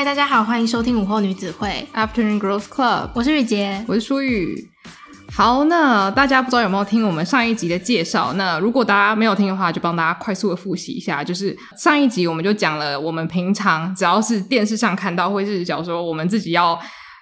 嗨，大家好，欢迎收听午后女子会 Afternoon Girls Club，我是玉洁，我是舒雨。好，那大家不知道有没有听我们上一集的介绍？那如果大家没有听的话，就帮大家快速的复习一下。就是上一集我们就讲了，我们平常只要是电视上看到，或是假如说我们自己要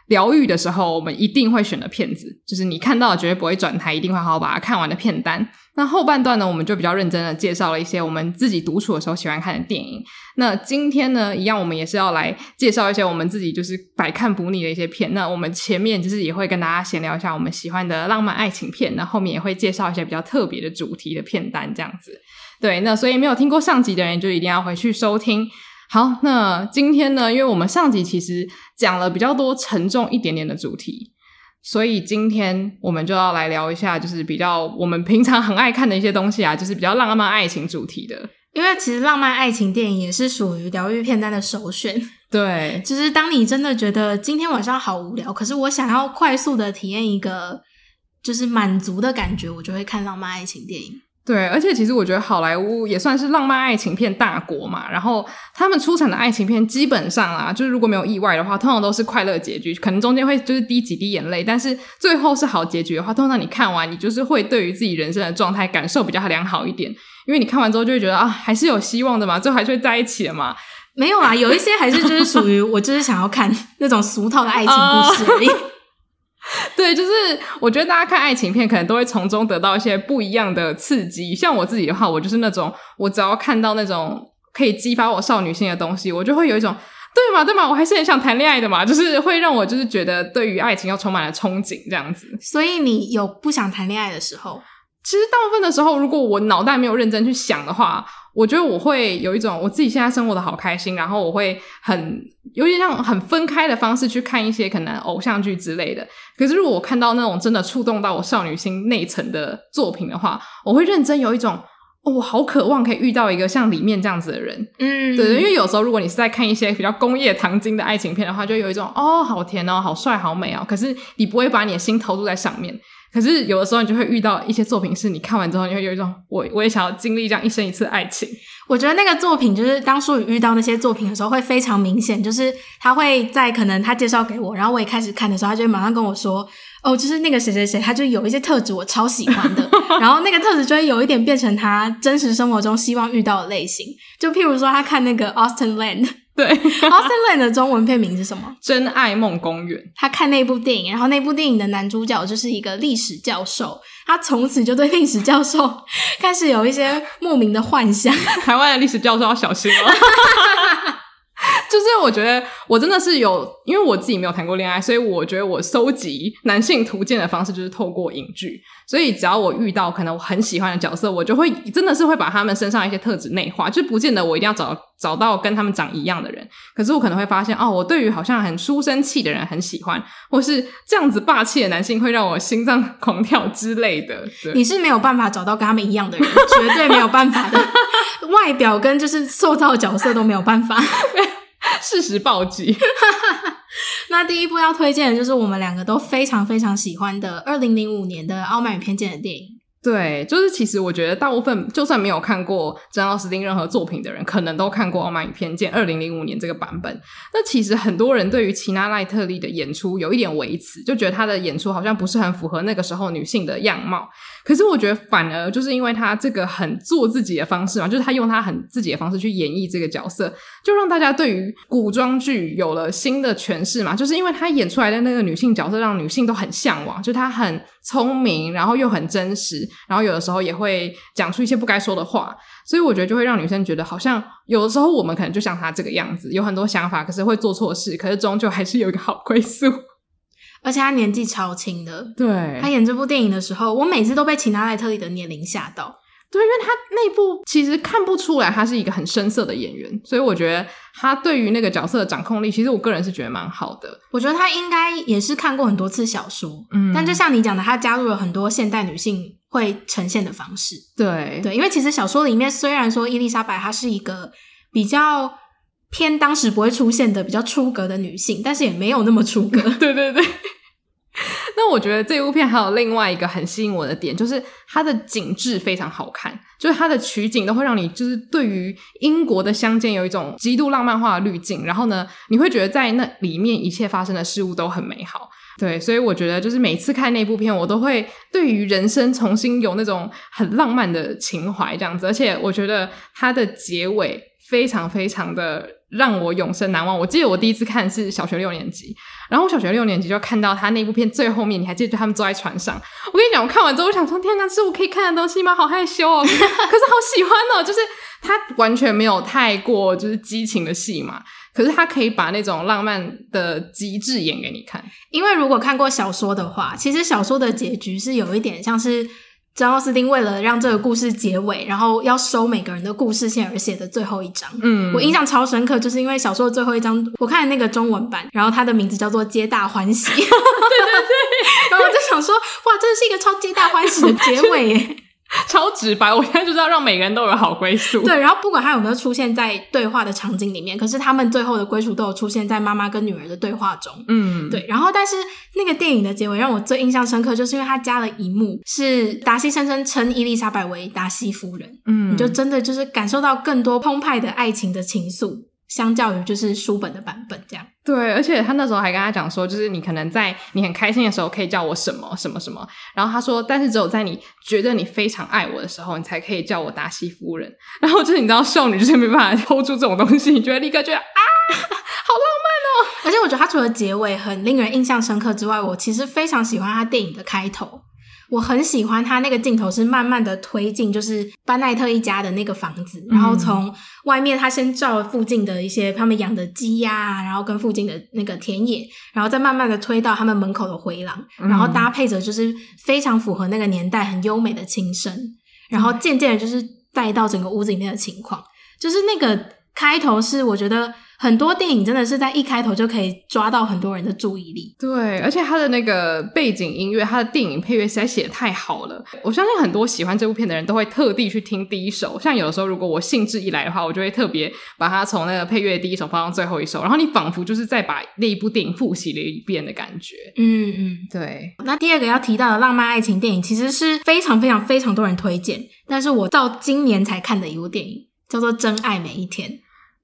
疗愈的时候，我们一定会选的片子，就是你看到绝对不会转台，一定会好好把它看完的片单。那后半段呢，我们就比较认真的介绍了一些我们自己独处的时候喜欢看的电影。那今天呢，一样我们也是要来介绍一些我们自己就是百看不腻的一些片。那我们前面就是也会跟大家闲聊一下我们喜欢的浪漫爱情片，那后面也会介绍一些比较特别的主题的片单，这样子。对，那所以没有听过上集的人就一定要回去收听。好，那今天呢，因为我们上集其实讲了比较多沉重一点点的主题，所以今天我们就要来聊一下，就是比较我们平常很爱看的一些东西啊，就是比较浪漫爱情主题的。因为其实浪漫爱情电影也是属于疗愈片单的首选。对，就是当你真的觉得今天晚上好无聊，可是我想要快速的体验一个就是满足的感觉，我就会看浪漫爱情电影。对，而且其实我觉得好莱坞也算是浪漫爱情片大国嘛。然后他们出产的爱情片基本上啊，就是如果没有意外的话，通常都是快乐结局，可能中间会就是滴几滴眼泪，但是最后是好结局的话，通常你看完你就是会对于自己人生的状态感受比较良好一点，因为你看完之后就会觉得啊，还是有希望的嘛，最后还是会在一起的嘛。没有啊，有一些还是就是属于我就是想要看那种俗套的爱情故事而已。对，就是我觉得大家看爱情片，可能都会从中得到一些不一样的刺激。像我自己的话，我就是那种，我只要看到那种可以激发我少女心的东西，我就会有一种，对嘛，对嘛，我还是很想谈恋爱的嘛，就是会让我就是觉得对于爱情又充满了憧憬这样子。所以你有不想谈恋爱的时候？其实大部分的时候，如果我脑袋没有认真去想的话，我觉得我会有一种我自己现在生活的好开心，然后我会很有点像很分开的方式去看一些可能偶像剧之类的。可是如果我看到那种真的触动到我少女心内层的作品的话，我会认真有一种哦，我好渴望可以遇到一个像里面这样子的人。嗯，对，因为有时候如果你是在看一些比较工业糖精的爱情片的话，就有一种哦，好甜哦，好帅，好美哦。可是你不会把你的心投入在上面。可是有的时候你就会遇到一些作品，是你看完之后你会有一种我我也想要经历这样一生一次的爱情。我觉得那个作品就是当初遇到那些作品的时候会非常明显，就是他会在可能他介绍给我，然后我也开始看的时候，他就会马上跟我说，哦，就是那个谁谁谁，他就有一些特质我超喜欢的，然后那个特质就会有一点变成他真实生活中希望遇到的类型，就譬如说他看那个 Austin Land。对，Austen Land 的中文片名是什么？真爱梦公园。他看那部电影，然后那部电影的男主角就是一个历史教授，他从此就对历史教授开始有一些莫名的幻想。台湾的历史教授要小心哦。就是我觉得我真的是有，因为我自己没有谈过恋爱，所以我觉得我收集男性图鉴的方式就是透过影剧。所以只要我遇到可能我很喜欢的角色，我就会真的是会把他们身上一些特质内化，就不见得我一定要找找到跟他们长一样的人。可是我可能会发现，哦，我对于好像很书生气的人很喜欢，或是这样子霸气的男性会让我心脏狂跳之类的。你是没有办法找到跟他们一样的人，绝对没有办法的，外表跟就是塑造角色都没有办法。事实暴击。那第一部要推荐的就是我们两个都非常非常喜欢的二零零五年的《傲慢与偏见》的电影。对，就是其实我觉得大部分就算没有看过珍奥斯汀任何作品的人，可能都看过《傲慢与偏见》二零零五年这个版本。那其实很多人对于奇娜奈特利的演出有一点微词，就觉得她的演出好像不是很符合那个时候女性的样貌。可是我觉得反而就是因为她这个很做自己的方式嘛，就是她用她很自己的方式去演绎这个角色，就让大家对于古装剧有了新的诠释嘛。就是因为她演出来的那个女性角色，让女性都很向往，就她很聪明，然后又很真实。然后有的时候也会讲出一些不该说的话，所以我觉得就会让女生觉得好像有的时候我们可能就像她这个样子，有很多想法，可是会做错事，可是终究还是有一个好归宿。而且她年纪超轻的，对，她演这部电影的时候，我每次都被秦娜奈特利的年龄吓到。对，因为他那部其实看不出来他是一个很深色的演员，所以我觉得他对于那个角色的掌控力，其实我个人是觉得蛮好的。我觉得他应该也是看过很多次小说，嗯，但就像你讲的，他加入了很多现代女性会呈现的方式。对对，因为其实小说里面虽然说伊丽莎白她是一个比较偏当时不会出现的比较出格的女性，但是也没有那么出格。对 对对。那我觉得这部片还有另外一个很吸引我的点，就是它的景致非常好看，就是它的取景都会让你就是对于英国的乡间有一种极度浪漫化的滤镜，然后呢，你会觉得在那里面一切发生的事物都很美好。对，所以我觉得就是每次看那部片，我都会对于人生重新有那种很浪漫的情怀这样子，而且我觉得它的结尾非常非常的让我永生难忘。我记得我第一次看是小学六年级，然后我小学六年级就看到他那部片最后面，你还记得他们坐在船上？我跟你讲，我看完之后我想说，天哪，是我可以看的东西吗？好害羞哦，可是好喜欢哦，就是他完全没有太过就是激情的戏嘛。可是他可以把那种浪漫的极致演给你看，因为如果看过小说的话，其实小说的结局是有一点像是珍奥斯汀为了让这个故事结尾，然后要收每个人的故事线而写的最后一章。嗯，我印象超深刻，就是因为小说的最后一章，我看的那个中文版，然后它的名字叫做《皆大欢喜》，对对对，然后我就想说，哇，真的是一个超皆大欢喜的结尾耶。超直白，我现在就知道让每个人都有好归宿。对，然后不管他有没有出现在对话的场景里面，可是他们最后的归属都有出现在妈妈跟女儿的对话中。嗯，对。然后，但是那个电影的结尾让我最印象深刻，就是因为他加了一幕是达西先生称伊丽莎白为达西夫人。嗯，你就真的就是感受到更多澎湃的爱情的情愫。相较于就是书本的版本这样，对，而且他那时候还跟他讲说，就是你可能在你很开心的时候可以叫我什么什么什么，然后他说，但是只有在你觉得你非常爱我的时候，你才可以叫我达西夫人。然后就是你知道，少女就是没办法 hold 住这种东西，你觉得立刻觉得啊，好浪漫哦。而且我觉得他除了结尾很令人印象深刻之外，我其实非常喜欢他电影的开头。我很喜欢他那个镜头是慢慢的推进，就是班奈特一家的那个房子，然后从外面他先照附近的一些他们养的鸡鸭啊，然后跟附近的那个田野，然后再慢慢的推到他们门口的回廊，然后搭配着就是非常符合那个年代很优美的琴声，然后渐渐的就是带到整个屋子里面的情况，就是那个开头是我觉得。很多电影真的是在一开头就可以抓到很多人的注意力。对，而且他的那个背景音乐，他的电影配乐实在写的太好了。我相信很多喜欢这部片的人都会特地去听第一首。像有的时候，如果我兴致一来的话，我就会特别把它从那个配乐第一首放到最后一首，然后你仿佛就是再把那一部电影复习了一遍的感觉。嗯嗯，对。那第二个要提到的浪漫爱情电影，其实是非常非常非常多人推荐，但是我到今年才看的一部电影，叫做《真爱每一天》。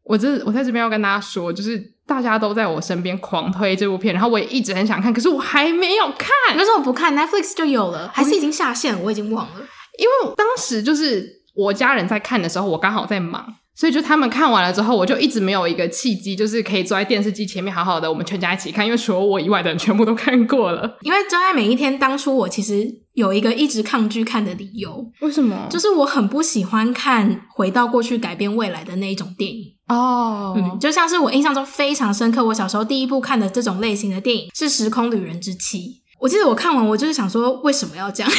我这我在这边要跟大家说，就是大家都在我身边狂推这部片，然后我也一直很想看，可是我还没有看。为什么不看？Netflix 就有了，还是已经下线了？我已经忘了。因为当时就是我家人在看的时候，我刚好在忙，所以就他们看完了之后，我就一直没有一个契机，就是可以坐在电视机前面好好的我们全家一起看，因为除了我以外的人全部都看过了。因为《真爱每一天》当初我其实有一个一直抗拒看的理由，为什么？就是我很不喜欢看回到过去改变未来的那一种电影。哦，嗯，就像是我印象中非常深刻，我小时候第一部看的这种类型的电影是《时空旅人之妻》。我记得我看完，我就是想说，为什么要这样？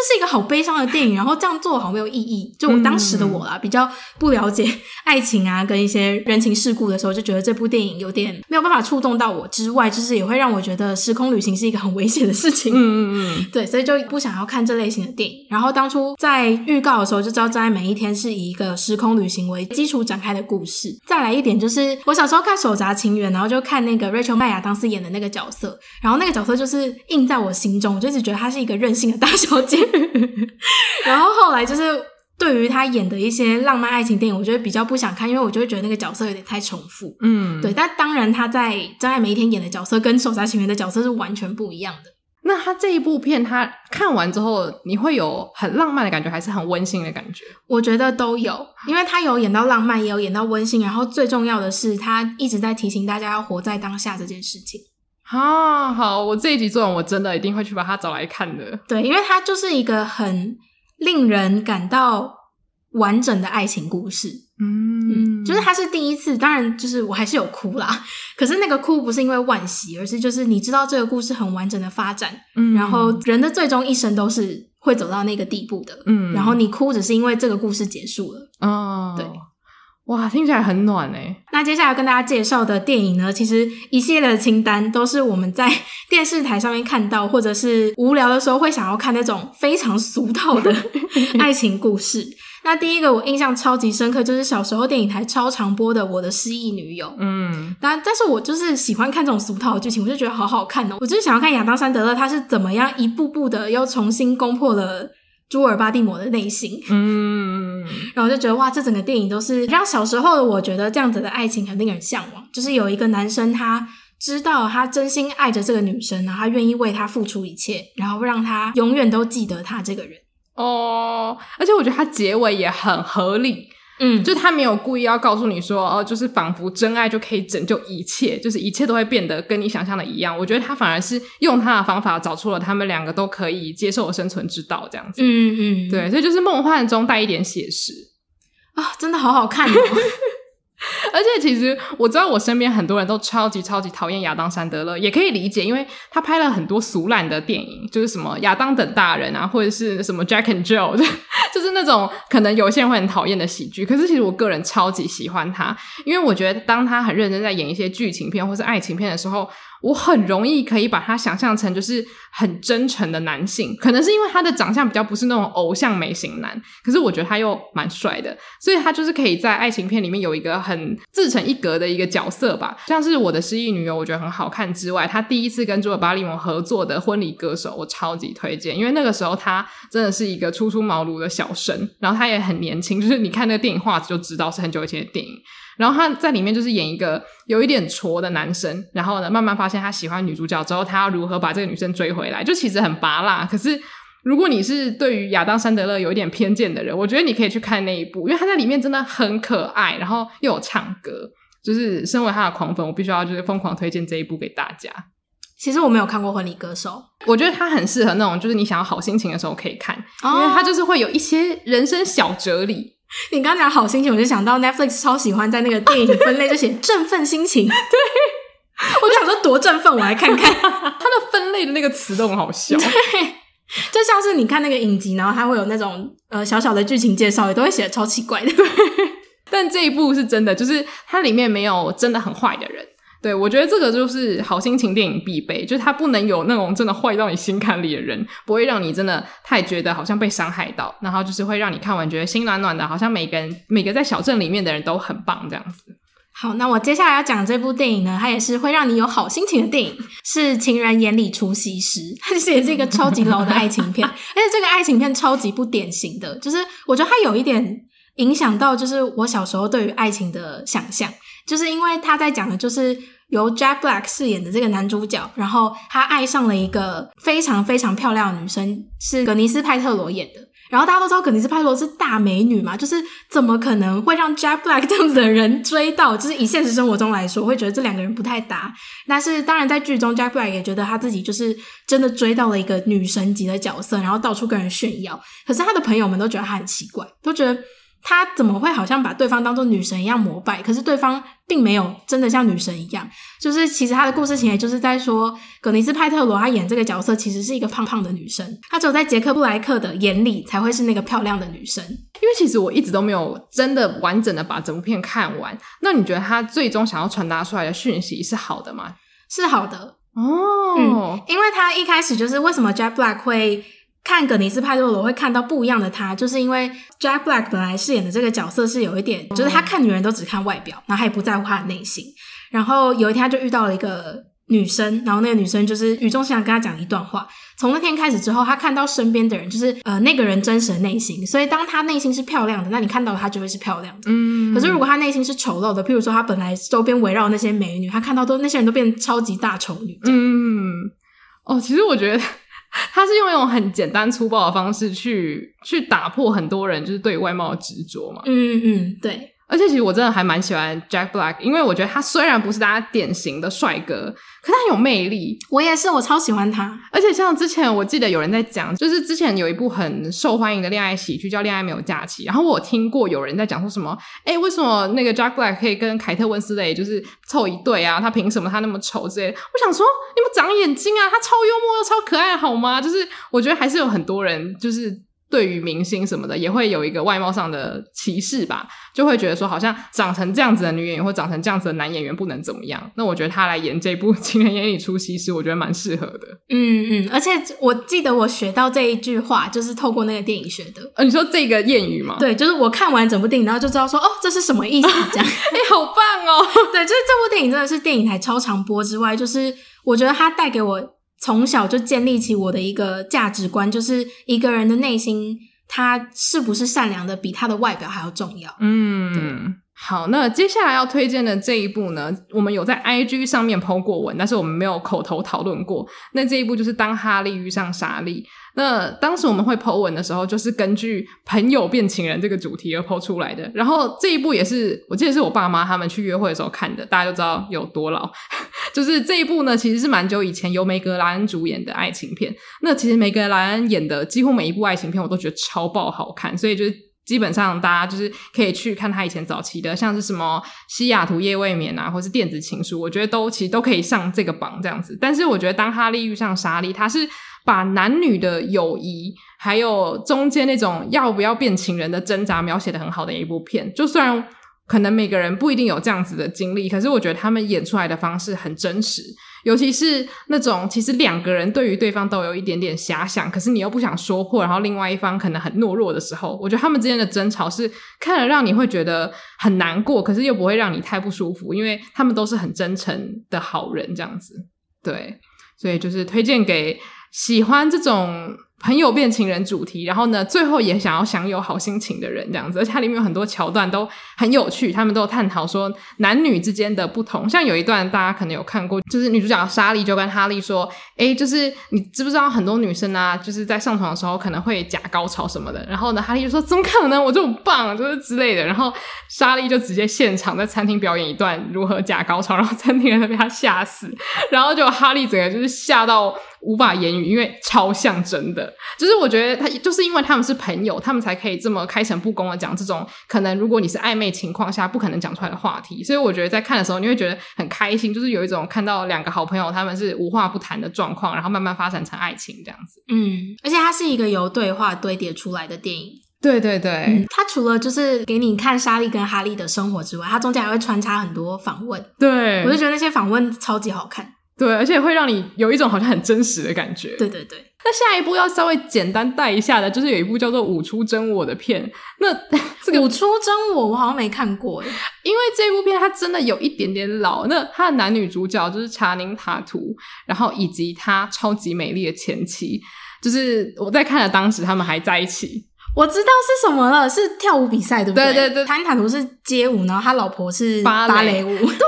这是一个好悲伤的电影，然后这样做好没有意义。就我当时的我啦，比较不了解爱情啊，跟一些人情世故的时候，就觉得这部电影有点没有办法触动到我。之外，就是也会让我觉得时空旅行是一个很危险的事情。嗯嗯嗯，对，所以就不想要看这类型的电影。然后当初在预告的时候就知道，《真爱每一天》是以一个时空旅行为基础展开的故事。再来一点就是，我小时候看《手札情缘》，然后就看那个 Rachel 麦亚当时演的那个角色，然后那个角色就是印在我心中，我就一直觉得她是一个任性的大小姐。然后后来就是对于他演的一些浪漫爱情电影，我觉得比较不想看，因为我就会觉得那个角色有点太重复。嗯，对。但当然他在《真爱每一天》演的角色跟《手札情缘》的角色是完全不一样的。那他这一部片，他看完之后，你会有很浪漫的感觉，还是很温馨的感觉？我觉得都有，因为他有演到浪漫，也有演到温馨。然后最重要的是，他一直在提醒大家要活在当下这件事情。啊，好，我这一集做完，我真的一定会去把它找来看的。对，因为它就是一个很令人感到完整的爱情故事。嗯，嗯，就是它是第一次，当然就是我还是有哭啦。可是那个哭不是因为惋惜，而是就是你知道这个故事很完整的发展，嗯，然后人的最终一生都是会走到那个地步的。嗯，然后你哭只是因为这个故事结束了。哦，对。哇，听起来很暖诶。那接下来跟大家介绍的电影呢，其实一系列的清单都是我们在 电视台上面看到，或者是无聊的时候会想要看那种非常俗套的 爱情故事。那那第一个我印象超级深刻，就是小时候电影台超常播的《我的失忆女友》。嗯，但但是我就是喜欢看这种俗套的剧情，我就觉得好好看哦。我就是想要看亚当·山德勒他是怎么样一步步的又重新攻破了朱尔巴蒂摩的内心。嗯，然后我就觉得哇，这整个电影都是让小时候的我觉得这样子的爱情很令人向往。就是有一个男生他知道他真心爱着这个女生，然后他愿意为她付出一切，然后让她永远都记得他这个人。哦，而且我觉得他结尾也很合理，嗯，就他没有故意要告诉你说，哦，就是仿佛真爱就可以拯救一切，就是一切都会变得跟你想象的一样。我觉得他反而是用他的方法找出了他们两个都可以接受的生存之道，这样子。嗯嗯，对，所以就是梦幻中带一点写实啊，哦，真的好好看哦。而且其实我知道，我身边很多人都超级超级讨厌亚当·山德勒，也可以理解，因为他拍了很多俗烂的电影，就是什么亚当等大人啊，或者是什么 Jack and Jill，就是那种可能有些人会很讨厌的喜剧。可是其实我个人超级喜欢他，因为我觉得当他很认真在演一些剧情片或是爱情片的时候。我很容易可以把他想象成就是很真诚的男性，可能是因为他的长相比较不是那种偶像美型男，可是我觉得他又蛮帅的，所以他就是可以在爱情片里面有一个很自成一格的一个角色吧。像是我的失忆女友，我觉得很好看之外，他第一次跟朱尔巴利蒙合作的婚礼歌手，我超级推荐，因为那个时候他真的是一个初出茅庐的小生，然后他也很年轻，就是你看那个电影画就知道是很久以前的电影。然后他在里面就是演一个有一点挫的男生，然后呢，慢慢发现他喜欢女主角之后，他要如何把这个女生追回来，就其实很拔辣。可是如果你是对于亚当·山德勒有一点偏见的人，我觉得你可以去看那一部，因为他在里面真的很可爱，然后又有唱歌，就是身为他的狂粉，我必须要就是疯狂推荐这一部给大家。其实我没有看过《婚礼歌手》，我觉得他很适合那种就是你想要好心情的时候可以看，因为他就是会有一些人生小哲理。你刚讲好心情，我就想到 Netflix 超喜欢在那个电影分类就写振奋心情，对，我就想说多振奋，我来看看。它的分类的那个词都很好笑，对，就像是你看那个影集，然后它会有那种呃小小的剧情介绍，也都会写的超奇怪的。对，但这一部是真的，就是它里面没有真的很坏的人。对，我觉得这个就是好心情电影必备，就是它不能有那种真的坏到你心坎里的人，不会让你真的太觉得好像被伤害到，然后就是会让你看完觉得心暖暖的，好像每个人每个在小镇里面的人都很棒这样子。好，那我接下来要讲这部电影呢，它也是会让你有好心情的电影，是《情人眼里出西施》，它其实也是一个超级老的爱情片，而且这个爱情片超级不典型的，就是我觉得它有一点影响到，就是我小时候对于爱情的想象。就是因为他在讲的，就是由 Jack Black 饰演的这个男主角，然后他爱上了一个非常非常漂亮的女生，是葛尼斯派特罗演的。然后大家都知道葛尼斯派特罗是大美女嘛，就是怎么可能会让 Jack Black 这样子的人追到？就是以现实生活中来说，会觉得这两个人不太搭。但是当然在剧中，Jack Black 也觉得他自己就是真的追到了一个女神级的角色，然后到处跟人炫耀。可是他的朋友们都觉得他很奇怪，都觉得。他怎么会好像把对方当做女神一样膜拜？可是对方并没有真的像女神一样。就是其实他的故事情节就是在说，葛尼斯派特罗他演这个角色其实是一个胖胖的女生，她只有在杰克布莱克的眼里才会是那个漂亮的女生。因为其实我一直都没有真的完整的把整部片看完。那你觉得他最终想要传达出来的讯息是好的吗？是好的哦，嗯，因为他一开始就是为什么 Jack Black 会。看葛尼斯派特罗会看到不一样的他，就是因为 Jack Black 本来饰演的这个角色是有一点，就是他看女人都只看外表，然后他也不在乎他的内心。然后有一天他就遇到了一个女生，然后那个女生就是语重心长跟他讲一段话。从那天开始之后，他看到身边的人就是呃那个人真实的内心。所以当他内心是漂亮的，那你看到他就会是漂亮的。嗯。可是如果他内心是丑陋的，譬如说他本来周边围绕那些美女，他看到都那些人都变超级大丑女。嗯。哦，其实我觉得。他是用一种很简单粗暴的方式去去打破很多人就是对外貌的执着嘛。嗯嗯，对。而且其实我真的还蛮喜欢 Jack Black，因为我觉得他虽然不是大家典型的帅哥，可他很有魅力。我也是，我超喜欢他。而且像之前我记得有人在讲，就是之前有一部很受欢迎的恋爱喜剧叫《恋爱没有假期》，然后我听过有人在讲说什么，哎，为什么那个 Jack Black 可以跟凯特温斯雷就是凑一对啊？他凭什么他那么丑之类的？我想说，你们长眼睛啊，他超幽默又超可爱，好吗？就是我觉得还是有很多人就是。对于明星什么的，也会有一个外貌上的歧视吧，就会觉得说，好像长成这样子的女演员或长成这样子的男演员不能怎么样。那我觉得他来演这部《情人眼里出西施》，我觉得蛮适合的。嗯嗯，而且我记得我学到这一句话，就是透过那个电影学的。呃，你说这个谚语吗？对，就是我看完整部电影，然后就知道说，哦，这是什么意思？这样，哎、欸，好棒哦！对，就是这部电影真的是电影台超常播之外，就是我觉得它带给我从小就建立起我的一个价值观，就是一个人的内心。他是不是善良的，比他的外表还要重要。嗯，好，那接下来要推荐的这一部呢，我们有在 IG 上面 po 过文，但是我们没有口头讨论过。那这一部就是《当哈利遇上莎莉》。那当时我们会 po 文的时候，就是根据朋友变情人这个主题而 po 出来的。然后这一部也是，我记得是我爸妈他们去约会的时候看的，大家就知道有多老。就是这一部呢，其实是蛮久以前由梅格莱恩主演的爱情片。那其实梅格莱恩演的几乎每一部爱情片，我都觉得超爆好看，所以就是基本上大家就是可以去看他以前早期的，像是什么《西雅图夜未眠》啊，或是《电子情书》，我觉得都其实都可以上这个榜这样子。但是我觉得当哈利遇上莎莉，他是。把男女的友谊，还有中间那种要不要变情人的挣扎描写的很好的一部片。就虽然可能每个人不一定有这样子的经历，可是我觉得他们演出来的方式很真实。尤其是那种其实两个人对于对方都有一点点遐想，可是你又不想说破，然后另外一方可能很懦弱的时候，我觉得他们之间的争吵是看了让你会觉得很难过，可是又不会让你太不舒服，因为他们都是很真诚的好人这样子。对，所以就是推荐给。喜欢这种朋友变情人主题，然后呢，最后也想要享有好心情的人这样子，而且它里面有很多桥段都很有趣，他们都有探讨说男女之间的不同。像有一段大家可能有看过，就是女主角莎莉就跟哈利说：“诶，就是你知不知道很多女生啊，就是在上床的时候可能会假高潮什么的。”然后呢，哈利就说：“怎么可能？我这么棒，就是之类的。”然后莎莉就直接现场在餐厅表演一段如何假高潮，然后餐厅人都被他吓死，然后就哈利整个就是吓到。无法言语，因为超像真的。就是我觉得他就是因为他们是朋友，他们才可以这么开诚布公的讲这种可能如果你是暧昧情况下不可能讲出来的话题。所以我觉得在看的时候你会觉得很开心，就是有一种看到两个好朋友他们是无话不谈的状况，然后慢慢发展成爱情这样子。嗯，而且它是一个由对话堆叠出来的电影。对对对，嗯，它除了就是给你看莎莉跟哈利的生活之外，它中间还会穿插很多访问。对，我就觉得那些访问超级好看。对，而且会让你有一种好像很真实的感觉。对对对。那下一部要稍微简单带一下的，就是有一部叫做《舞出真我》的片。那这个《舞出真我》我好像没看过，因为这部片它真的有一点点老。那它的男女主角就是查宁塔图，然后以及他超级美丽的前妻，就是我在看的当时他们还在一起。我知道是什么了，是跳舞比赛，对不对？对对对，查宁塔图是街舞，然后他老婆是芭蕾，芭蕾舞。对。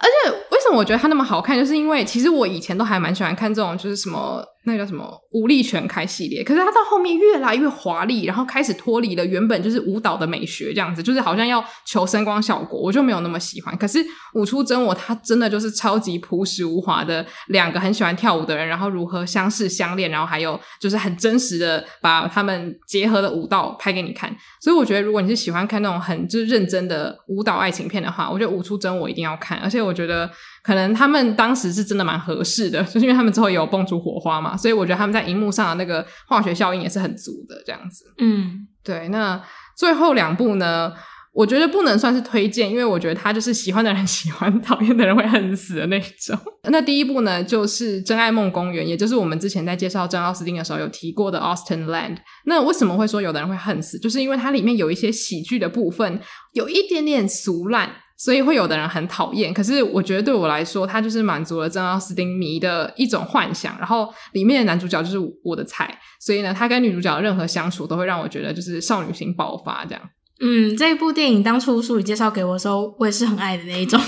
而且为什么我觉得它那么好看，就是因为其实我以前都还蛮喜欢看这种，就是什么。那个叫什么舞力全开系列，可是它到后面越来越华丽，然后开始脱离了原本就是舞蹈的美学，这样子就是好像要求声光效果，我就没有那么喜欢。可是舞出真我，它真的就是超级朴实无华的两个很喜欢跳舞的人，然后如何相识相恋，然后还有就是很真实的把他们结合的舞蹈拍给你看。所以我觉得，如果你是喜欢看那种很就是认真的舞蹈爱情片的话，我觉得舞出真我一定要看。而且我觉得。可能他们当时是真的蛮合适的，就是因为他们之后也有蹦出火花嘛，所以我觉得他们在荧幕上的那个化学效应也是很足的，这样子。嗯，对。那最后两部呢，我觉得不能算是推荐，因为我觉得他就是喜欢的人喜欢，讨厌的人会恨死的那种。那第一部呢，就是《真爱梦公园》，也就是我们之前在介绍珍奥斯汀的时候有提过的 Austin Land。那为什么会说有的人会恨死？就是因为它里面有一些喜剧的部分，有一点点俗烂。所以会有的人很讨厌，可是我觉得对我来说，它就是满足了珍奥斯汀迷的一种幻想。然后里面的男主角就是我的菜，所以呢，他跟女主角任何相处都会让我觉得就是少女心爆发这样。嗯，这一部电影当初书里介绍给我的时候，我也是很爱的那一种。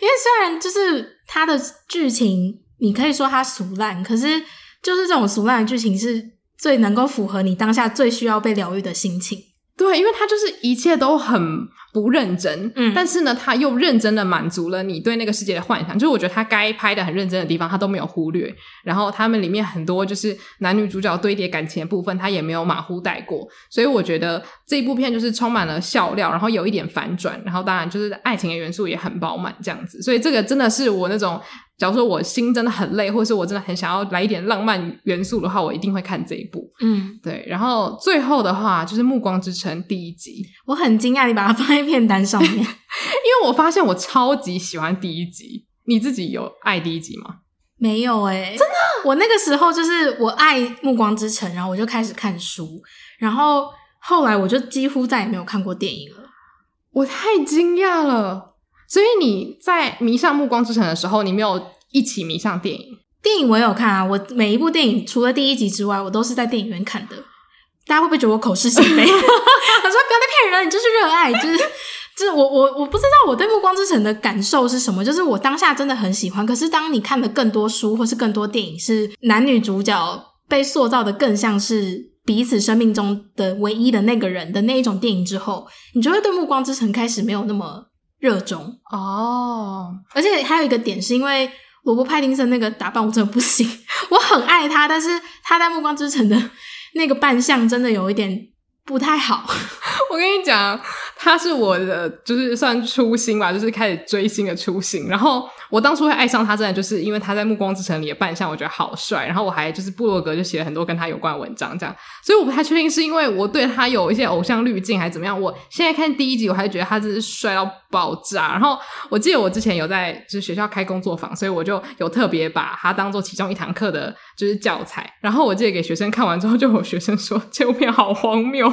因为虽然就是它的剧情，你可以说它俗烂，可是就是这种俗烂的剧情是最能够符合你当下最需要被疗愈的心情。对，因为他就是一切都很不认真，嗯，但是呢，他又认真的满足了你对那个世界的幻想。就是我觉得他该拍的很认真的地方，他都没有忽略。然后他们里面很多就是男女主角堆叠感情的部分，他也没有马虎带过。所以我觉得这一部片就是充满了笑料，然后有一点反转，然后当然就是爱情的元素也很饱满这样子。所以这个真的是我那种。假如说我心真的很累，或是我真的很想要来一点浪漫元素的话，我一定会看这一部。嗯，对。然后最后的话就是《暮光之城》第一集，我很惊讶你把它放在片单上面，因为我发现我超级喜欢第一集。你自己有爱第一集吗？没有诶、欸、真的。我那个时候就是我爱《暮光之城》，然后我就开始看书，然后后来我就几乎再也没有看过电影了。我太惊讶了。所以你在迷上《暮光之城》的时候，你没有一起迷上电影？电影我也有看啊，我每一部电影除了第一集之外，我都是在电影院看的。大家会不会觉得我口是心非？他说不要再骗人，你就是热爱，就是就是我我我不知道我对《暮光之城》的感受是什么，就是我当下真的很喜欢。可是当你看了更多书或是更多电影，是男女主角被塑造的更像是彼此生命中的唯一的那个人的那一种电影之后，你就会对《暮光之城》开始没有那么。热衷。哦，而且还有一个点是因为罗伯·派丁森那个打扮我真的不行，我很爱他，但是他在《暮光之城》的那个扮相真的有一点不太好。我跟你讲，他是我的就是算初心吧，就是开始追星的初心，然后。我当初会爱上他，真的就是因为他在《暮光之城》里的扮相，我觉得好帅。然后我还就是部落格就写了很多跟他有关的文章，这样。所以我不太确定是因为我对他有一些偶像滤镜，还是怎么样。我现在看第一集，我还是觉得他真是帅到爆炸。然后我记得我之前有在就是学校开工作坊，所以我就有特别把他当做其中一堂课的就是教材。然后我记得给学生看完之后，就有学生说这部片好荒谬。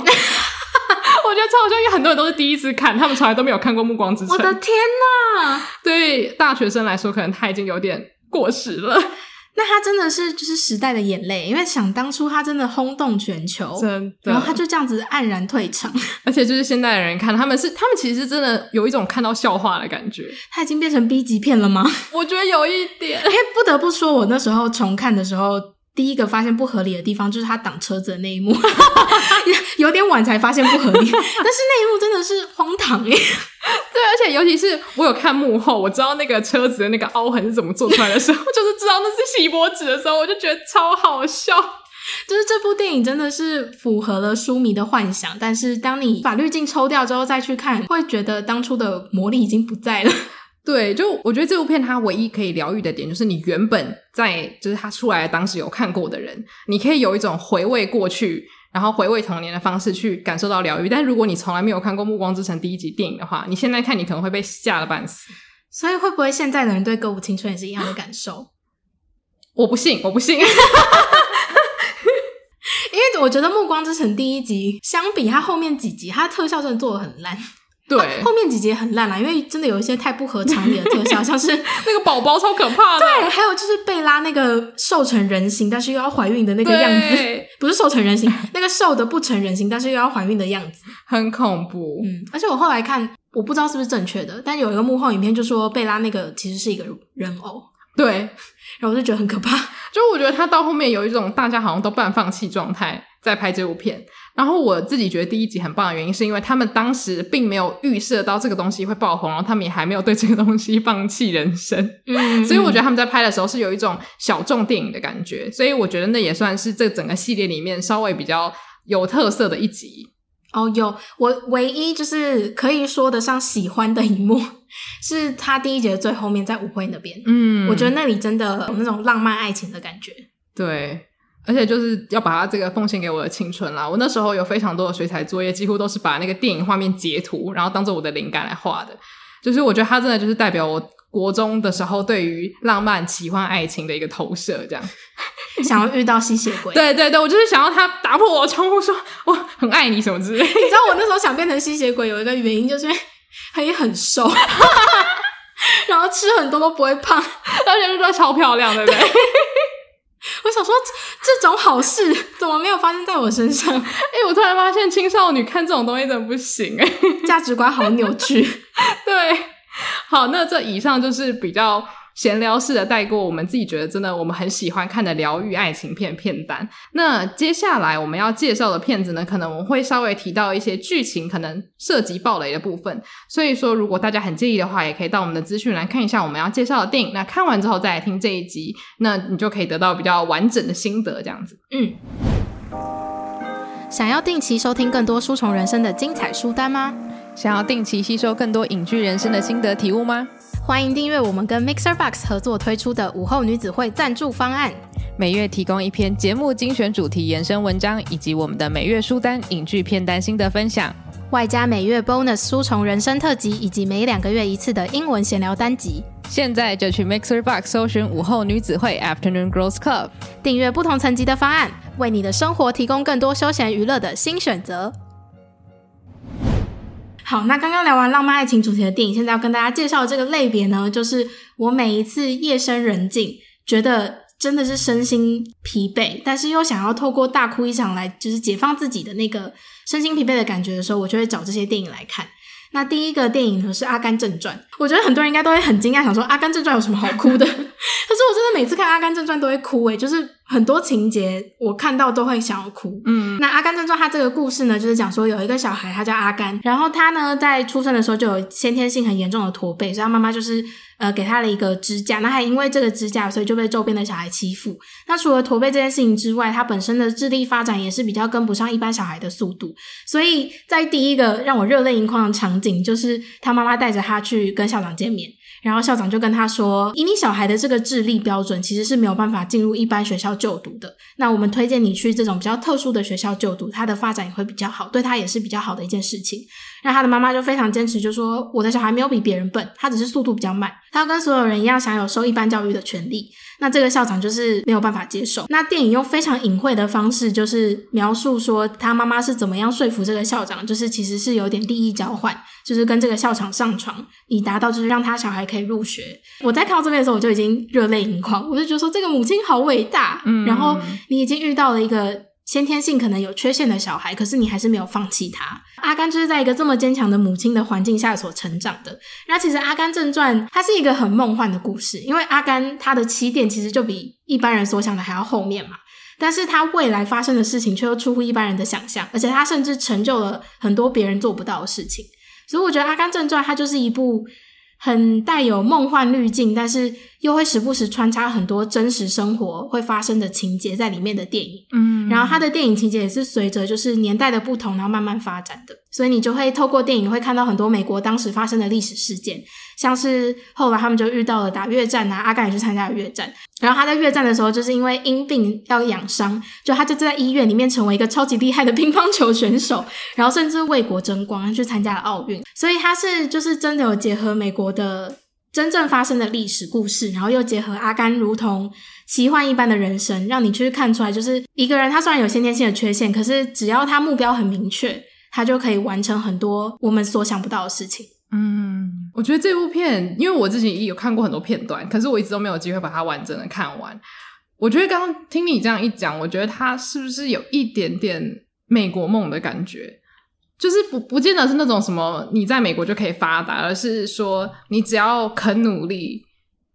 我觉得超好笑，因为很多人都是第一次看，他们从来都没有看过《暮光之城》。我的天哪！对大学生来说，可能他已经有点过时了。那他真的是就是时代的眼泪，因为想当初他真的轰动全球，真的。然后他就这样子黯然退场，而且就是现代的人看他们是，他们其实真的有一种看到笑话的感觉。他已经变成 B 级片了吗？我觉得有一点。哎，不得不说，我那时候重看的时候。第一个发现不合理的地方就是他挡车子的那一幕，有点晚才发现不合理，但是那一幕真的是荒唐耶。对，而且尤其是我有看幕后，我知道那个车子的那个凹痕是怎么做出来的时候，就是知道那是锡箔纸的时候，我就觉得超好笑。就是这部电影真的是符合了书迷的幻想，但是当你把滤镜抽掉之后再去看，会觉得当初的魔力已经不在了。对，就我觉得这部片它唯一可以疗愈的点，就是你原本在就是它出来的当时有看过的人，你可以有一种回味过去，然后回味童年的方式去感受到疗愈。但如果你从来没有看过《暮光之城》第一集电影的话，你现在看你可能会被吓得半死。所以会不会现在的人对《歌舞青春》也是一样的感受？我不信，我不信，因为我觉得《暮光之城》第一集相比它后面几集，它的特效真的做的很烂。对、啊，后面几集很烂啦，因为真的有一些太不合常理的特效，像是那个宝宝超可怕的。对，还有就是贝拉那个瘦成人形但是又要怀孕的那个样子，不是瘦成人形，那个瘦的不成人形但是又要怀孕的样子，很恐怖。嗯，而且我后来看，我不知道是不是正确的，但有一个幕后影片就说贝拉那个其实是一个人偶。对，然后我就觉得很可怕。就我觉得他到后面有一种大家好像都半放弃状态在拍这部片。然后我自己觉得第一集很棒的原因，是因为他们当时并没有预设到这个东西会爆红，然后他们也还没有对这个东西放弃人生。嗯，所以我觉得他们在拍的时候是有一种小众电影的感觉。所以我觉得那也算是这整个系列里面稍微比较有特色的一集。哦，有我唯一就是可以说得上喜欢的一幕，是他第一集的最后面在舞会那边。嗯，我觉得那里真的有那种浪漫爱情的感觉。对。而且就是要把它这个奉献给我的青春啦！我那时候有非常多的水彩作业，几乎都是把那个电影画面截图，然后当做我的灵感来画的。就是我觉得它真的就是代表我国中的时候对于浪漫奇幻爱情的一个投射，这样。想要遇到吸血鬼？对对对，我就是想要他打破我的窗户，说我很爱你什么之类的。你知道我那时候想变成吸血鬼有一个原因，就是因为他也很瘦，然后吃很多都不会胖，而且就是超漂亮，对不对？对我想说，这种好事怎么没有发生在我身上？哎、欸，我突然发现青少女看这种东西怎么不行哎，价值观好扭曲。对，好，那这以上就是比较闲聊式的带过我们自己觉得真的我们很喜欢看的疗愈爱情片片单。那接下来我们要介绍的片子呢，可能我们会稍微提到一些剧情可能涉及暴雷的部分，所以说如果大家很介意的话，也可以到我们的资讯栏看一下我们要介绍的电影。那看完之后再来听这一集，那你就可以得到比较完整的心得，这样子。嗯。想要定期收听更多书虫人生的精彩书单吗？想要定期吸收更多影剧人生的心得体悟吗？欢迎订阅我们跟 Mixer Box 合作推出的午后女子会赞助方案，每月提供一篇节目精选主题延伸文章，以及我们的每月书单、影剧片单心得分享，外加每月 bonus 书虫人生特辑，以及每两个月一次的英文闲聊单集。现在就去 Mixer Box 搜寻午后女子会 Afternoon Girls Club，订阅不同层级的方案，为你的生活提供更多休闲娱乐的新选择。好，那刚刚聊完浪漫爱情主题的电影，现在要跟大家介绍的这个类别呢，就是我每一次夜深人静，觉得真的是身心疲惫，但是又想要透过大哭一场来，就是解放自己的那个身心疲惫的感觉的时候，我就会找这些电影来看。那第一个电影呢是《阿甘正传》，我觉得很多人应该都会很惊讶，想说《阿甘正传》有什么好哭的？可是我真的每次看《阿甘正传》都会哭诶，就是很多情节我看到都会想要哭。嗯，那《阿甘正传》它这个故事呢，就是讲说有一个小孩，他叫阿甘，然后他呢在出生的时候就有先天性很严重的驼背，所以他妈妈就是。呃，给他了一个支架，那还因为这个支架，所以就被周边的小孩欺负。那除了驼背这件事情之外，他本身的智力发展也是比较跟不上一般小孩的速度。所以在第一个让我热泪盈眶的场景，就是他妈妈带着他去跟校长见面。然后校长就跟他说：“以你小孩的这个智力标准，其实是没有办法进入一般学校就读的。那我们推荐你去这种比较特殊的学校就读，他的发展也会比较好，对他也是比较好的一件事情。”那他的妈妈就非常坚持，就说：“我的小孩没有比别人笨，他只是速度比较慢，他要跟所有人一样享有受一般教育的权利。”那这个校长就是没有办法接受。那电影用非常隐晦的方式，就是描述说他妈妈是怎么样说服这个校长，就是其实是有点利益交换，就是跟这个校长上床，以达到就是让他小孩可以入学。我在看到这边的时候，我就已经热泪盈眶，我就觉得说这个母亲好伟大。嗯，然后你已经遇到了一个。先天性可能有缺陷的小孩，可是你还是没有放弃他。阿甘就是在一个这么坚强的母亲的环境下所成长的。那其实《阿甘正传》它是一个很梦幻的故事，因为阿甘他的起点其实就比一般人所想的还要后面嘛。但是他未来发生的事情却又出乎一般人的想象，而且他甚至成就了很多别人做不到的事情。所以我觉得《阿甘正传》它就是一部。很带有梦幻滤镜，但是又会时不时穿插很多真实生活会发生的情节在里面的电影。嗯，然后它的电影情节也是随着就是年代的不同，然后慢慢发展的。所以你就会透过电影会看到很多美国当时发生的历史事件。像是后来他们就遇到了打越战啊，阿甘也去参加了越战。然后他在越战的时候，就是因为因病要养伤，就他就在医院里面成为一个超级厉害的乒乓球选手，然后甚至为国争光，去参加了奥运。所以他是就是真的有结合美国的真正发生的历史故事，然后又结合阿甘如同奇幻一般的人生，让你去看出来，就是一个人他虽然有先天性的缺陷，可是只要他目标很明确，他就可以完成很多我们所想不到的事情。嗯，我觉得这部片，因为我自己也有看过很多片段，可是我一直都没有机会把它完整的看完。我觉得刚刚听你这样一讲，我觉得它是不是有一点点美国梦的感觉？就是不不见得是那种什么你在美国就可以发达，而是说你只要肯努力，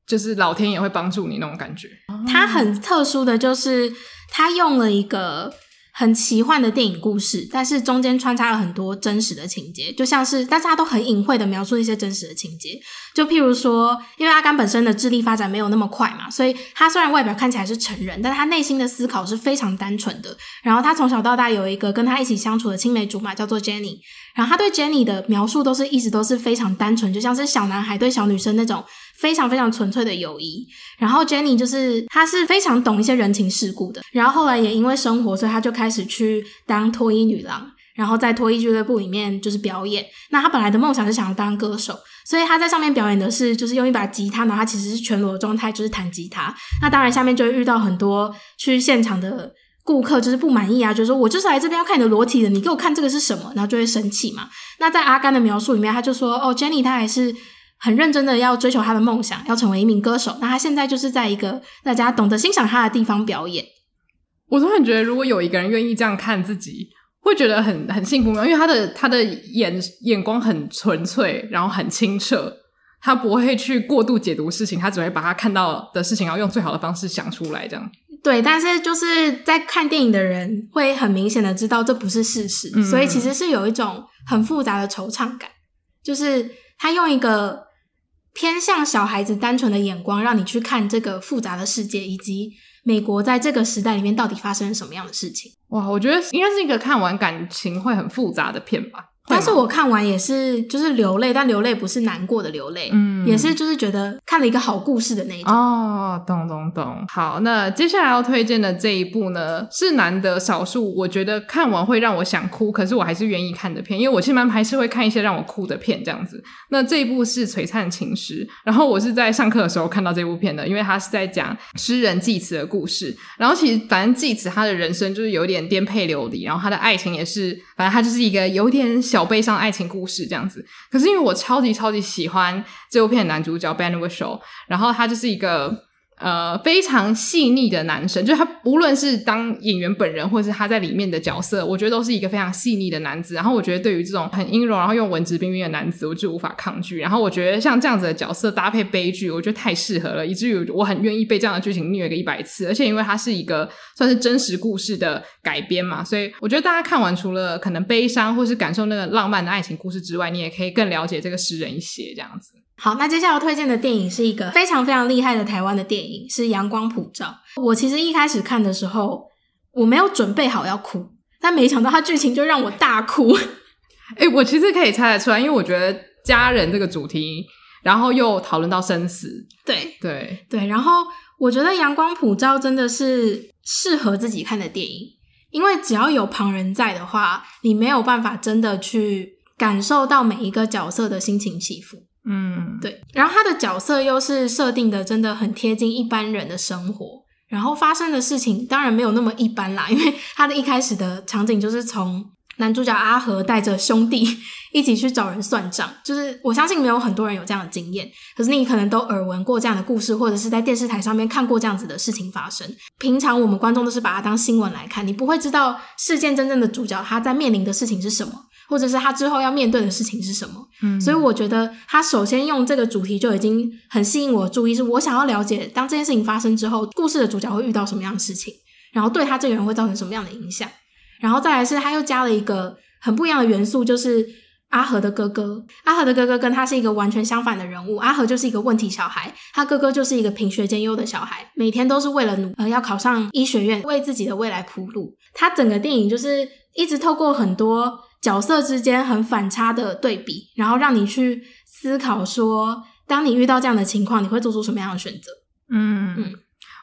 就是老天也会帮助你那种感觉。它很特殊的就是它用了一个。很奇幻的电影故事，但是中间穿插了很多真实的情节，就像是，但是他都很隐晦的描述一些真实的情节。就譬如说，因为阿甘本身的智力发展没有那么快嘛，所以他虽然外表看起来是成人，但他内心的思考是非常单纯的。然后他从小到大有一个跟他一起相处的青梅竹马，叫做 Jenny。然后他对 Jenny 的描述都是一直都是非常单纯，就像是小男孩对小女生那种。非常非常纯粹的友谊，然后 Jenny 就是她是非常懂一些人情世故的，然后后来也因为生活，所以她就开始去当脱衣女郎，然后在脱衣俱乐部里面就是表演。那她本来的梦想是想要当歌手，所以她在上面表演的是就是用一把吉他，然后她其实是全裸的状态，就是弹吉他。那当然下面就会遇到很多去现场的顾客，就是不满意啊，就是说我就是来这边要看你的裸体的，你给我看这个是什么？然后就会生气嘛。那在阿甘的描述里面，他就说哦，Jenny 她还是。很认真的要追求他的梦想，要成为一名歌手。那他现在就是在一个大家懂得欣赏他的地方表演。我突然觉得，如果有一个人愿意这样看自己，会觉得很很幸福吗？因为他的他的眼眼光很纯粹，然后很清澈，他不会去过度解读事情，他只会把他看到的事情，然后用最好的方式想出来，这样。对，但是就是在看电影的人会很明显的知道这不是事实，嗯、所以其实是有一种很复杂的惆怅感，就是他用一个偏向小孩子单纯的眼光，让你去看这个复杂的世界，以及美国在这个时代里面到底发生什么样的事情。哇，我觉得应该是一个看完感情会很复杂的片吧。但是我看完也是，就是流泪，但流泪不是难过的流泪，嗯，也是就是觉得看了一个好故事的那一种。哦，懂懂懂。好，那接下来要推荐的这一部呢，是难得少数，我觉得看完会让我想哭，可是我还是愿意看的片，因为我其实蛮排斥会看一些让我哭的片这样子。那这一部是《璀璨情诗》，然后我是在上课的时候看到这部片的，因为他是在讲诗人济慈的故事。然后其实反正济慈他的人生就是有点颠沛流离，然后他的爱情也是，反正他就是一个有点小悲伤爱情故事这样子，可是因为我超级超级喜欢这部片的男主角 Ben Whishaw，然后他就是一个。呃，非常细腻的男生，就是他无论是当演员本人，或是他在里面的角色，我觉得都是一个非常细腻的男子。然后我觉得对于这种很阴柔，然后又文质彬彬的男子，我就无法抗拒。然后我觉得像这样子的角色搭配悲剧，我觉得太适合了，以至于我很愿意被这样的剧情虐个一百次。而且因为它是一个算是真实故事的改编嘛，所以我觉得大家看完除了可能悲伤或是感受那个浪漫的爱情故事之外，你也可以更了解这个诗人一些这样子。好，那接下来要推荐的电影是一个非常非常厉害的台湾的电影，是《阳光普照》。我其实一开始看的时候，我没有准备好要哭，但没想到它剧情就让我大哭。诶、欸，我其实可以猜得出来，因为我觉得家人这个主题，然后又讨论到生死，对对对，然后我觉得《阳光普照》真的是适合自己看的电影，因为只要有旁人在的话，你没有办法真的去感受到每一个角色的心情起伏。嗯，对，然后他的角色又是设定的真的很贴近一般人的生活，然后发生的事情当然没有那么一般啦，因为他的一开始的场景就是从男主角阿和带着兄弟一起去找人算账，就是我相信没有很多人有这样的经验，可是你可能都耳闻过这样的故事，或者是在电视台上面看过这样子的事情发生。平常我们观众都是把它当新闻来看，你不会知道事件真正的主角他在面临的事情是什么。或者是他之后要面对的事情是什么？嗯，所以我觉得他首先用这个主题就已经很吸引我的注意，是我想要了解当这件事情发生之后，故事的主角会遇到什么样的事情，然后对他这个人会造成什么样的影响，然后再来是他又加了一个很不一样的元素，就是阿和的哥哥。阿和的哥哥跟他是一个完全相反的人物，阿和就是一个问题小孩，他哥哥就是一个品学兼优的小孩，每天都是为了努呃要考上医学院，为自己的未来铺路。他整个电影就是一直透过很多。角色之间很反差的对比，然后让你去思考说，当你遇到这样的情况，你会做出什么样的选择？嗯嗯，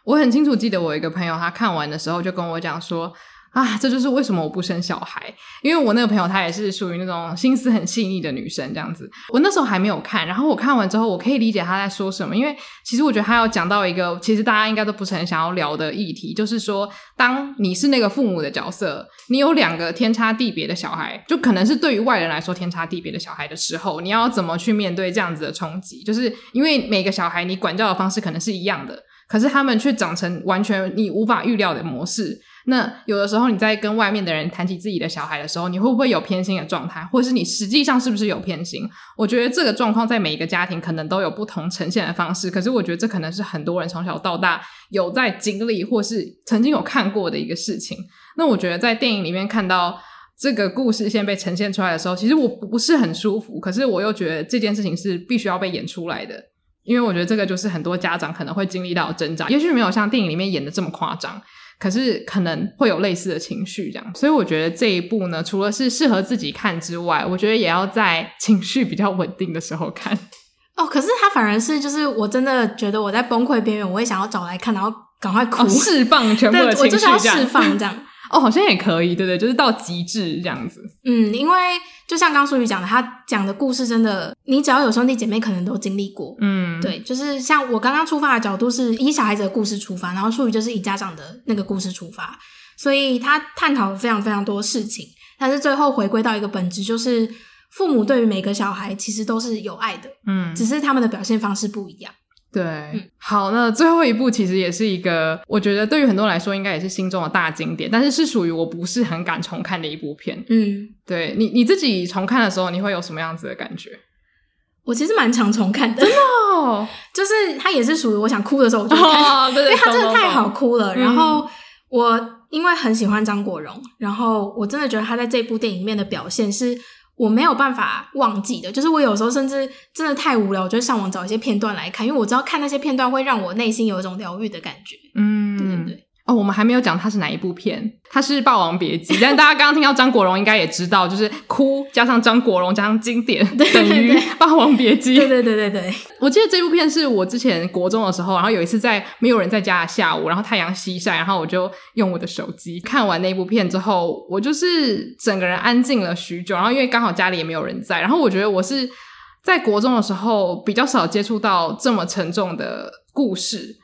我很清楚记得我一个朋友，他看完的时候就跟我讲说。啊，这就是为什么我不生小孩，因为我那个朋友她也是属于那种心思很细腻的女生，这样子。我那时候还没有看，然后我看完之后，我可以理解她在说什么，因为其实我觉得她要讲到一个，其实大家应该都不是很想要聊的议题，就是说，当你是那个父母的角色，你有两个天差地别的小孩，就可能是对于外人来说天差地别的小孩的时候，你要怎么去面对这样子的冲击？就是因为每个小孩你管教的方式可能是一样的，可是他们却长成完全你无法预料的模式。那有的时候你在跟外面的人谈起自己的小孩的时候，你会不会有偏心的状态，或是你实际上是不是有偏心？我觉得这个状况在每一个家庭可能都有不同呈现的方式。可是我觉得这可能是很多人从小到大有在经历或是曾经有看过的一个事情。那我觉得在电影里面看到这个故事线被呈现出来的时候，其实我不是很舒服。可是我又觉得这件事情是必须要被演出来的，因为我觉得这个就是很多家长可能会经历到挣扎，也许没有像电影里面演的这么夸张。可是可能会有类似的情绪，这样，所以我觉得这一部呢，除了是适合自己看之外，我觉得也要在情绪比较稳定的时候看。哦，可是他反而是，就是我真的觉得我在崩溃边缘，我也想要找来看，然后赶快哭，哦、释放全部的情绪，我就是要释放这样。哦，好像也可以，对对，就是到极致这样子。嗯，因为就像刚刚书宇讲的，他讲的故事真的，你只要有兄弟姐妹，可能都经历过。嗯，对，就是像我刚刚出发的角度是以小孩子的故事出发，然后术语就是以家长的那个故事出发，所以他探讨了非常非常多事情，但是最后回归到一个本质，就是父母对于每个小孩其实都是有爱的，嗯，只是他们的表现方式不一样。对，嗯、好，那最后一部其实也是一个，我觉得对于很多人来说应该也是心中的大经典，但是是属于我不是很敢重看的一部片。嗯，对你你自己重看的时候，你会有什么样子的感觉？我其实蛮常重看的，真的哦，就是他也是属于我想哭的时候我就看，哦、对对，因为他真的太好哭了。嗯、然后我因为很喜欢张国荣，然后我真的觉得他在这部电影里面的表现是我没有办法忘记的。就是我有时候甚至真的太无聊，我就上网找一些片段来看，因为我知道看那些片段会让我内心有一种疗愈的感觉。嗯，对对对。哦，我们还没有讲它是哪一部片，它是《霸王别姬》，但大家刚刚听到张国荣应该也知道，就是哭加上张国荣加上经典等于《霸王别姬》。对对对对对，我记得这部片是我之前国中的时候，然后有一次在没有人在家的下午，然后太阳西晒，然后我就用我的手机看完那部片之后，我就是整个人安静了许久，然后因为刚好家里也没有人在，然后我觉得我是在国中的时候比较少接触到这么沉重的故事。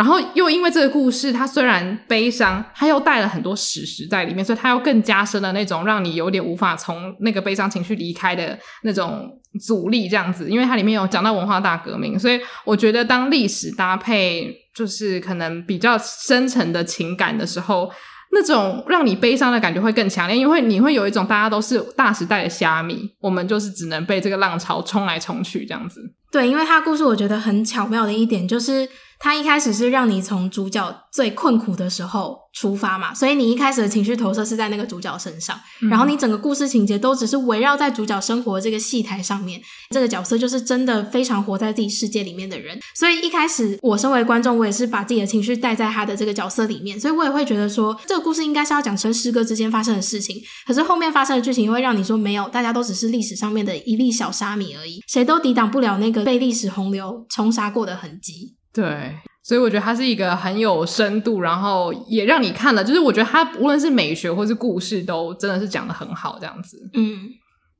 然后又因为这个故事，它虽然悲伤，它又带了很多史实在里面，所以它又更加深了那种让你有点无法从那个悲伤情绪离开的那种阻力。这样子，因为它里面有讲到文化大革命，所以我觉得当历史搭配就是可能比较深层的情感的时候，那种让你悲伤的感觉会更强烈，因为你会有一种大家都是大时代的虾米，我们就是只能被这个浪潮冲来冲去这样子。对，因为他故事我觉得很巧妙的一点就是。他一开始是让你从主角最困苦的时候出发嘛，所以你一开始的情绪投射是在那个主角身上，嗯、然后你整个故事情节都只是围绕在主角生活这个戏台上面。这个角色就是真的非常活在自己世界里面的人，所以一开始我身为观众，我也是把自己的情绪带在他的这个角色里面，所以我也会觉得说，这个故事应该是要讲成诗歌之间发生的事情。可是后面发生的剧情会让你说，没有，大家都只是历史上面的一粒小沙米而已，谁都抵挡不了那个被历史洪流冲刷过的痕迹。对，所以我觉得它是一个很有深度，然后也让你看了，就是我觉得它无论是美学或是故事，都真的是讲的很好，这样子。嗯，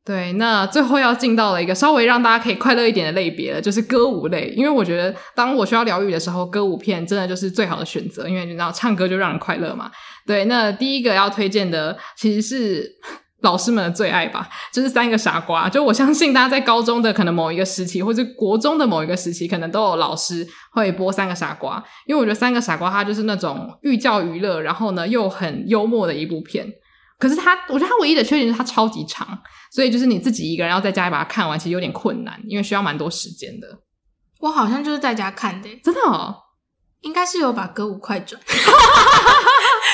对。那最后要进到了一个稍微让大家可以快乐一点的类别了，就是歌舞类，因为我觉得当我需要疗愈的时候，歌舞片真的就是最好的选择，因为你知道唱歌就让人快乐嘛。对，那第一个要推荐的其实是。老师们的最爱吧，就是三个傻瓜。就我相信大家在高中的可能某一个时期，或者国中的某一个时期，可能都有老师会播三个傻瓜。因为我觉得三个傻瓜它就是那种寓教于乐，然后呢又很幽默的一部片。可是它，我觉得它唯一的缺点是它超级长，所以就是你自己一个人要在家里把它看完，其实有点困难，因为需要蛮多时间的。我好像就是在家看的，真的哦，应该是有把歌舞快转。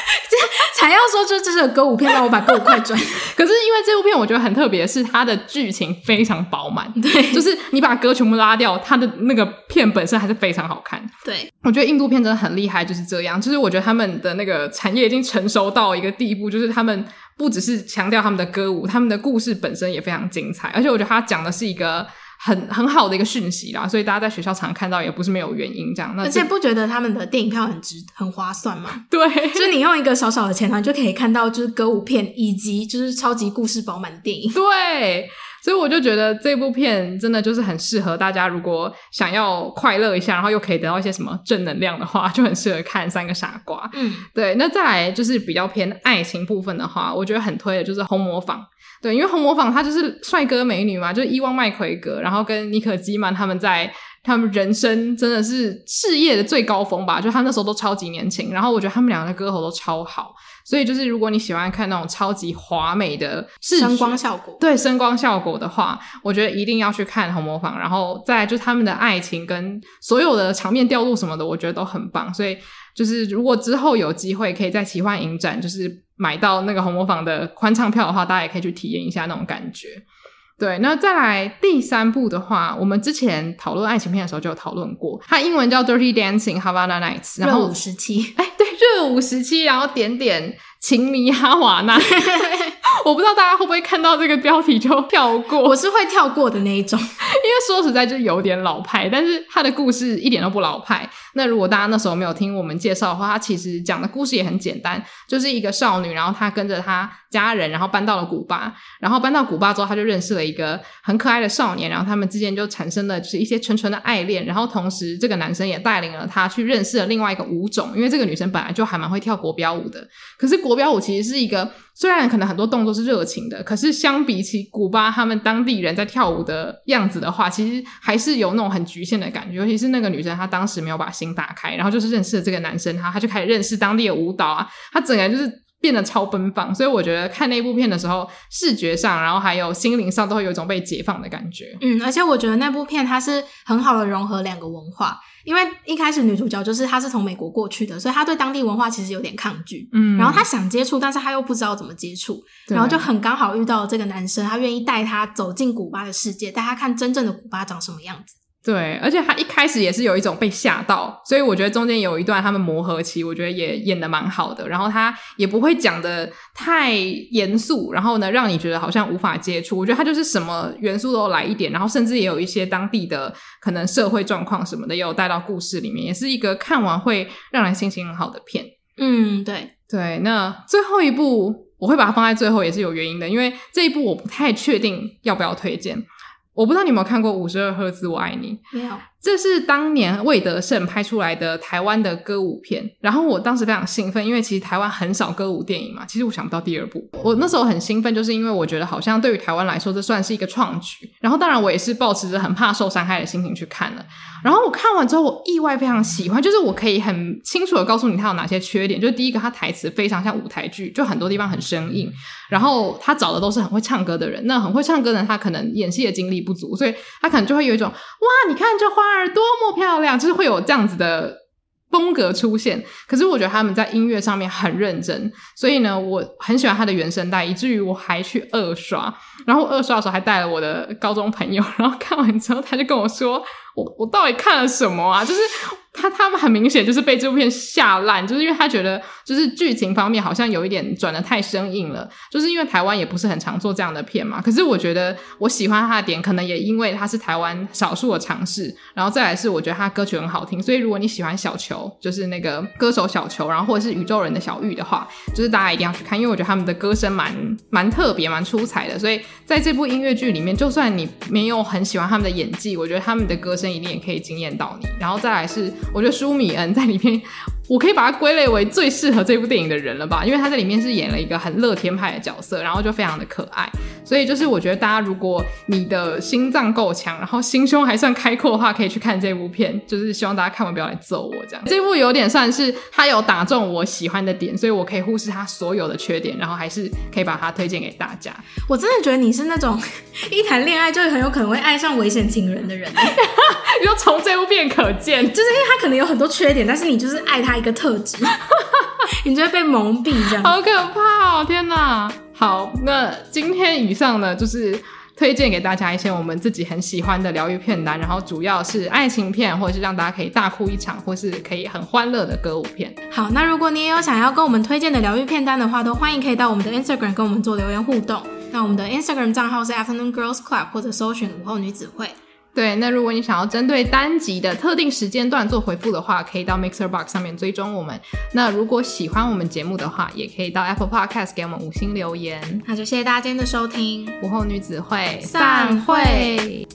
还要说这这是个歌舞片，让我把歌舞快转。可是因为这部片我觉得很特别，是它的剧情非常饱满。对，就是你把歌全部拉掉，它的那个片本身还是非常好看。对，我觉得印度片真的很厉害，就是这样。就是我觉得他们的那个产业已经成熟到一个地步，就是他们不只是强调他们的歌舞，他们的故事本身也非常精彩。而且我觉得他讲的是一个。很很好的一个讯息啦，所以大家在学校常看到也不是没有原因这样。那而且不觉得他们的电影票很值、很划算吗？对，就是你用一个小小的钱你就可以看到就是歌舞片以及就是超级故事饱满的电影。对，所以我就觉得这部片真的就是很适合大家，如果想要快乐一下，然后又可以得到一些什么正能量的话，就很适合看《三个傻瓜》。嗯，对。那再来就是比较偏爱情部分的话，我觉得很推的就是《红磨坊》。对，因为红磨坊它就是帅哥美女嘛，就是伊万麦奎格，然后跟妮可基曼他们在他们人生真的是事业的最高峰吧，就他那时候都超级年轻，然后我觉得他们两个的歌喉都超好，所以就是如果你喜欢看那种超级华美的声光效果，对声光效果的话，我觉得一定要去看红磨坊，然后再就是他们的爱情跟所有的场面调度什么的，我觉得都很棒，所以就是如果之后有机会可以在奇幻影展，就是。买到那个红磨坊的欢唱票的话，大家也可以去体验一下那种感觉。对，那再来第三部的话，我们之前讨论爱情片的时候就有讨论过，它英文叫《Dirty Dancing Havana Nights》，然后热舞时期，哎，对，热舞时期，然后点点。情迷哈瓦那，我不知道大家会不会看到这个标题就跳过。我是会跳过的那一种，因为说实在就有点老派，但是他的故事一点都不老派。那如果大家那时候没有听我们介绍的话，他其实讲的故事也很简单，就是一个少女，然后她跟着她家人，然后搬到了古巴，然后搬到古巴之后，她就认识了一个很可爱的少年，然后他们之间就产生了就是一些纯纯的爱恋，然后同时这个男生也带领了她去认识了另外一个舞种，因为这个女生本来就还蛮会跳国标舞的，可是。国标舞其实是一个，虽然可能很多动作是热情的，可是相比起古巴他们当地人在跳舞的样子的话，其实还是有那种很局限的感觉。尤其是那个女生，她当时没有把心打开，然后就是认识了这个男生，他他就开始认识当地的舞蹈啊，他整个人就是变得超奔放，所以我觉得看那部片的时候，视觉上，然后还有心灵上，都会有一种被解放的感觉。嗯，而且我觉得那部片它是很好的融合两个文化，因为一开始女主角就是她是从美国过去的，所以她对当地文化其实有点抗拒。嗯，然后她想接触，但是她又不知道怎么接触，然后就很刚好遇到了这个男生，他愿意带她走进古巴的世界，带她看真正的古巴长什么样子。对，而且他一开始也是有一种被吓到，所以我觉得中间有一段他们磨合期，我觉得也演的蛮好的。然后他也不会讲的太严肃，然后呢，让你觉得好像无法接触。我觉得他就是什么元素都来一点，然后甚至也有一些当地的可能社会状况什么的，也有带到故事里面，也是一个看完会让人心情很好的片。嗯，对对。那最后一部我会把它放在最后，也是有原因的，因为这一部我不太确定要不要推荐。我不知道你有没有看过《五十二赫兹我爱你》？没有。这是当年魏德胜拍出来的台湾的歌舞片，然后我当时非常兴奋，因为其实台湾很少歌舞电影嘛。其实我想不到第二部，我那时候很兴奋，就是因为我觉得好像对于台湾来说，这算是一个创举。然后当然我也是抱持着很怕受伤害的心情去看了。然后我看完之后，我意外非常喜欢，就是我可以很清楚的告诉你它有哪些缺点。就是第一个，它台词非常像舞台剧，就很多地方很生硬。然后他找的都是很会唱歌的人，那很会唱歌的人，他可能演戏的经历不足，所以他可能就会有一种哇，你看这花多么。漂亮，就是会有这样子的风格出现。可是我觉得他们在音乐上面很认真，所以呢，我很喜欢他的原声带，以至于我还去二刷。然后二刷的时候还带了我的高中朋友，然后看完之后他就跟我说：“我我到底看了什么啊？”就是。他他们很明显就是被这部片吓烂，就是因为他觉得就是剧情方面好像有一点转的太生硬了，就是因为台湾也不是很常做这样的片嘛。可是我觉得我喜欢他的点，可能也因为他是台湾少数的尝试，然后再来是我觉得他歌曲很好听，所以如果你喜欢小球，就是那个歌手小球，然后或者是宇宙人的小玉的话，就是大家一定要去看，因为我觉得他们的歌声蛮蛮特别、蛮出彩的。所以在这部音乐剧里面，就算你没有很喜欢他们的演技，我觉得他们的歌声一定也可以惊艳到你。然后再来是。我觉得舒米恩在里面。我可以把它归类为最适合这部电影的人了吧，因为他在里面是演了一个很乐天派的角色，然后就非常的可爱。所以就是我觉得大家如果你的心脏够强，然后心胸还算开阔的话，可以去看这部片。就是希望大家看完不要来揍我这样。这部有点算是他有打中我喜欢的点，所以我可以忽视他所有的缺点，然后还是可以把它推荐给大家。我真的觉得你是那种一谈恋爱就很有可能会爱上危险情人的人。你说从这部片可见，就是因为他可能有很多缺点，但是你就是爱他。一个特质，你就会被蒙蔽，这样好可怕哦！天哪，好，那今天以上呢，就是推荐给大家一些我们自己很喜欢的疗愈片单，然后主要是爱情片，或者是让大家可以大哭一场，或是可以很欢乐的歌舞片。好，那如果你也有想要跟我们推荐的疗愈片单的话，都欢迎可以到我们的 Instagram 跟我们做留言互动。那我们的 Instagram 账号是 Afternoon Girls Club，或者搜寻午后女子会。对，那如果你想要针对单集的特定时间段做回复的话，可以到 Mixer Box 上面追踪我们。那如果喜欢我们节目的话，也可以到 Apple Podcast 给我们五星留言。那就谢谢大家今天的收听，午后女子会散会。